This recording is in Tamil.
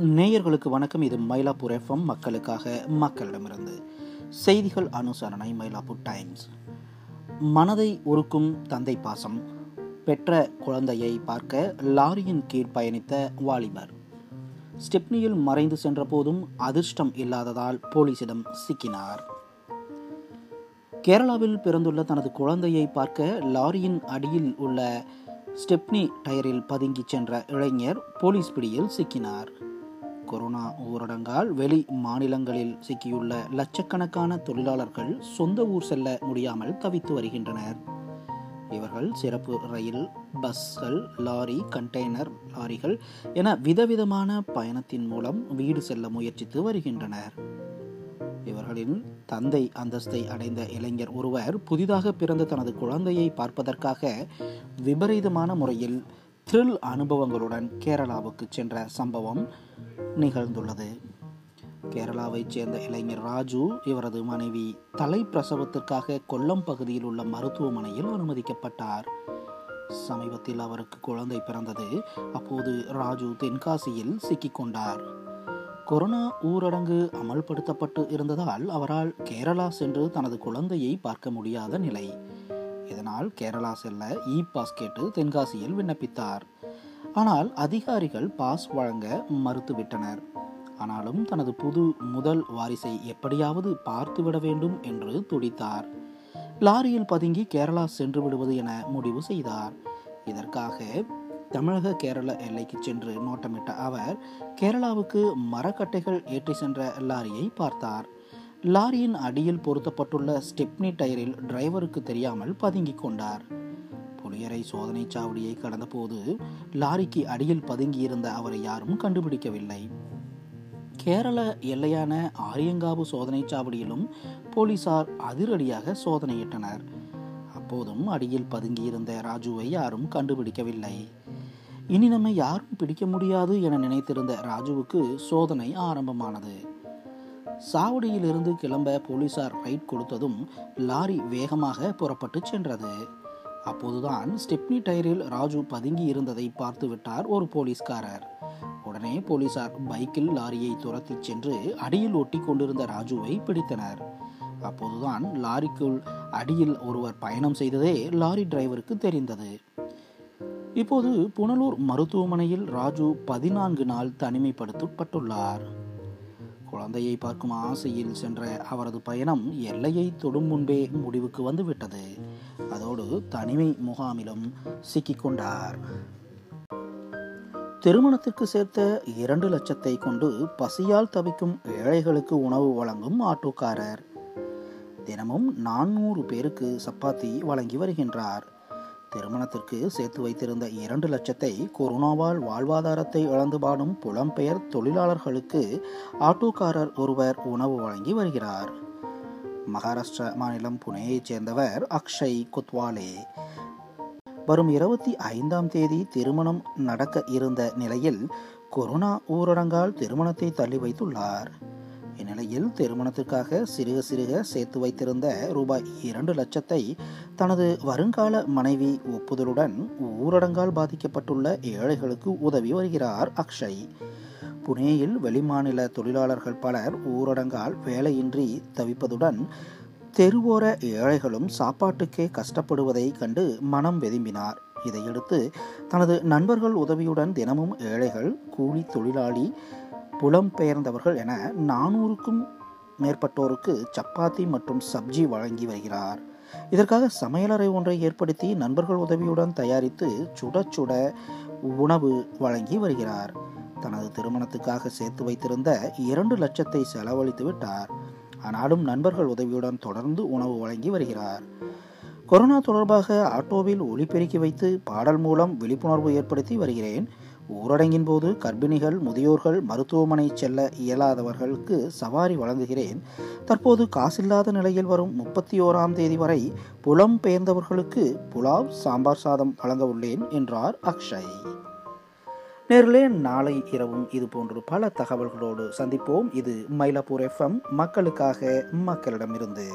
நேயர்களுக்கு வணக்கம். இது மயிலாப்பூர் எஃப்எம் மக்களுக்காக மக்களிடமிருந்து செய்திகள் அனுசரணை மயிலாப்பூர் டைம்ஸ். மனதை உருக்கும் தந்தை பாசம் பெற்ற குழந்தையை பார்க்க லாரியின் கீழ் பயணித்த வாலிபர். ஸ்டெப்னியில் மறைந்து சென்ற போதும் அதிர்ஷ்டம் இல்லாததால் போலீசிடம் சிக்கினார். கேரளாவில் பிறந்துள்ள தனது குழந்தையை பார்க்க லாரியின் அடியில் உள்ள ஸ்டெப்னி டயரில் பதுங்கிச் சென்ற இளைஞர் போலீஸ் பிடியில் சிக்கினார். கொரோனா ஊரடங்கால் வெளி மாநிலங்களில் சிக்கியுள்ள லட்சக்கணக்கான தொழிலாளர்கள் சொந்த ஊர் செல்ல முடியாமல் தவித்து வருகின்றனர். இவர்கள் சிறப்பு ரயில் பஸ்கள் லாரி கண்டெய்னர் லாரிகள் என விதவிதமான பயணத்தின் மூலம் வீடு செல்ல முயற்சித்து வருகின்றனர். இவர்களின் தந்தை அந்தஸ்தை அடைந்த இளைஞர் ஒருவர் புதிதாக பிறந்த தனது குழந்தையை பார்ப்பதற்காக விபரீதமான முறையில் த்ரில் அனுபவங்களுடன் கேரளாவுக்கு சென்ற சம்பவம் நிகழ்ந்துள்ளது. கேரளாவைச் சேர்ந்த இளைஞர் ராஜு இவரது மனைவி தலை பிரசவத்திற்காக கொல்லம் பகுதியில் உள்ள மருத்துவமனையில் அனுமதிக்கப்பட்டார். சமீபத்தில் அவருக்கு குழந்தை பிறந்தது. அப்போது ராஜு தென்காசியில் சிக்கிக்கொண்டார் கொரோனா ஊரடங்கு அமல்படுத்தப்பட்டு இருந்ததால் அவரால் கேரளா சென்று தனது குழந்தையை பார்க்க முடியாத நிலை. இதனால் கேரளா செல்ல இ பாஸ் கேட்டு தென்காசியில் விண்ணப்பித்தார். ஆனால் அதிகாரிகள் பாஸ் வழங்க மறுத்துவிட்டனர். ஆனாலும் தனது புது முதல் வாரிசை எப்படியாவது பார்த்துவிட வேண்டும் என்று துடித்தார். லாரியில் பதுங்கி கேரளா சென்று விடுவது என முடிவு செய்தார். இதற்காக தமிழக கேரள எல்லைக்கு சென்று நோட்டமிட்ட அவர் கேரளாவுக்கு மரக்கட்டைகள் ஏற்றி சென்ற லாரியை பார்த்தார். லாரியின் அடியில் பொருத்தப்பட்டுள்ள ஸ்டெப்னி டயரில் டிரைவருக்கு தெரியாமல் பதுங்கிக் கொண்டார். உயரை சோதனை சாவடியை கடந்தபோது லாரிக்கு அடியில் பதுங்கியிருந்த அவரை யாரும் கண்டுபிடிக்கவில்லை. கேரள எல்லையான ஆரியங்காவு சோதனை சாவடியிலும் போலீசார் அதிரடியாக சோதனையிட்டனர். அப்போதும் அடியில் பதுங்கியிருந்த ராஜுவை யாரும் கண்டுபிடிக்கவில்லை. இனி நம்மை யாரும் பிடிக்க முடியாது என நினைத்திருந்த ராஜுவுக்கு சோதனை ஆரம்பமானது. சாவடியிலிருந்து கிளம்ப போலீசார் ரைட் கொடுத்ததும் லாரி வேகமாக புறப்பட்டு சென்றது. அப்போதுதான் ஸ்டெப்னி டயரில் ராஜு பதுங்கி இருந்ததை பார்த்து விட்டார் ஒரு போலீஸ்காரர். உடனே போலீசார் பைக்கில் லாரியை துரத்தி சென்று அடியில் ஒட்டி கொண்டிருந்த ராஜுவை பிடித்தனர். அப்போதுதான் லாரிக்குள் அடியில் ஒருவர் பயணம் செய்ததே லாரி டிரைவருக்கு தெரிந்தது. இப்போது புனலூர் மருத்துவமனையில் ராஜு பதினான்கு நாள் தனிமைப்படுத்தப்பட்டுள்ளார். குழந்தையை பார்க்கும் ஆசையில் சென்ற அவரது பயணம் எல்லையை தொடும் முன்பே முடிவுக்கு வந்துவிட்டது. அதோடு தனிமை முகாமிலும் சிக்கிக்கொண்டார். திருமணத்திற்கு சேர்த்த இரண்டு லட்சத்தை கொண்டு பசியால் தவிக்கும் ஏழைகளுக்கு உணவு வழங்கும் ஆட்டோக்காரர். தினமும் நானூறு பேருக்கு சப்பாத்தி வழங்கி வருகின்றார். திருமணத்திற்கு சேர்த்து வைத்திருந்த இரண்டு லட்சத்தை கொரோனாவால் வாழ்வாதாரத்தை இழந்து பாடும் புலம்பெயர் தொழிலாளர்களுக்கு ஆட்டோக்காரர் ஒருவர் உணவு வழங்கி வருகிறார். மகாராஷ்டிரா மாநிலம் புனேயைச் சேர்ந்தவர் அக்ஷய் குத்வாலே. வரும் இருபத்தி ஐந்தாம் தேதி திருமணம் நடக்க இருந்த நிலையில் கொரோனா ஊரடங்கால் திருமணத்தை தள்ளி வைத்துள்ளார். இந்நிலையில் திருமணத்திற்காக சிறுக சிறுக சேர்த்து வைத்திருந்த ரூபாய் இரண்டு லட்சத்தை தனது வருங்கால மனைவி ஒப்புதலுடன் ஊரடங்கால் பாதிக்கப்பட்டுள்ள ஏழைகளுக்கு உதவி வருகிறார் அக்ஷய். புனேயில் வெளிமாநில தொழிலாளர்கள் பலர் ஊரடங்கால் வேலையின்றி தவிப்பதுடன் தெருவோர ஏழைகளும் சாப்பாட்டுக்கே கஷ்டப்படுவதை கண்டு மனம் வெதும்பினார். இதையடுத்து தனது நண்பர்கள் உதவியுடன் தினமும் ஏழைகள் கூலி தொழிலாளி புலம்பெயர்ந்தவர்கள் என நானூறுக்கும் மேற்பட்டோருக்கு சப்பாத்தி மற்றும் சப்ஜி வழங்கி வருகிறார். இதற்காக சமையலறை ஒன்றை ஏற்படுத்தி நண்பர்கள் உதவியுடன் தயாரித்து சுட சுட உணவு வழங்கி வருகிறார். தனது திருமணத்துக்காக சேர்த்து வைத்திருந்த இரண்டு லட்சத்தை செலவழித்து விட்டார். ஆனாலும் நண்பர்கள் உதவியுடன் தொடர்ந்து உணவு வழங்கி வருகிறார். கொரோனா தொடர்பாக ஆட்டோவில் ஒளிபெருக்கி வைத்து பாடல் மூலம் விழிப்புணர்வு ஏற்படுத்தி வருகிறேன். ஊரடங்கின் போது கர்ப்பிணிகள் முதியோர்கள் மருத்துவமனை செல்ல இயலாதவர்களுக்கு சவாரி வழங்குகிறேன். தற்போது காசில்லாத நிலையில் வரும் முப்பத்தி ஓராம் தேதி வரை புலம் பெயர்ந்தவர்களுக்கு புலாவ் சாம்பார் சாதம் வழங்க உள்ளேன் என்றார் அக்ஷய். நேரிலே நாளை இரவும் இது போன்று பல தகவல்களோடு சந்திப்போம். இது மயிலாப்பூர் எஃப்எம் மக்களுக்காக மக்களிடமிருந்து.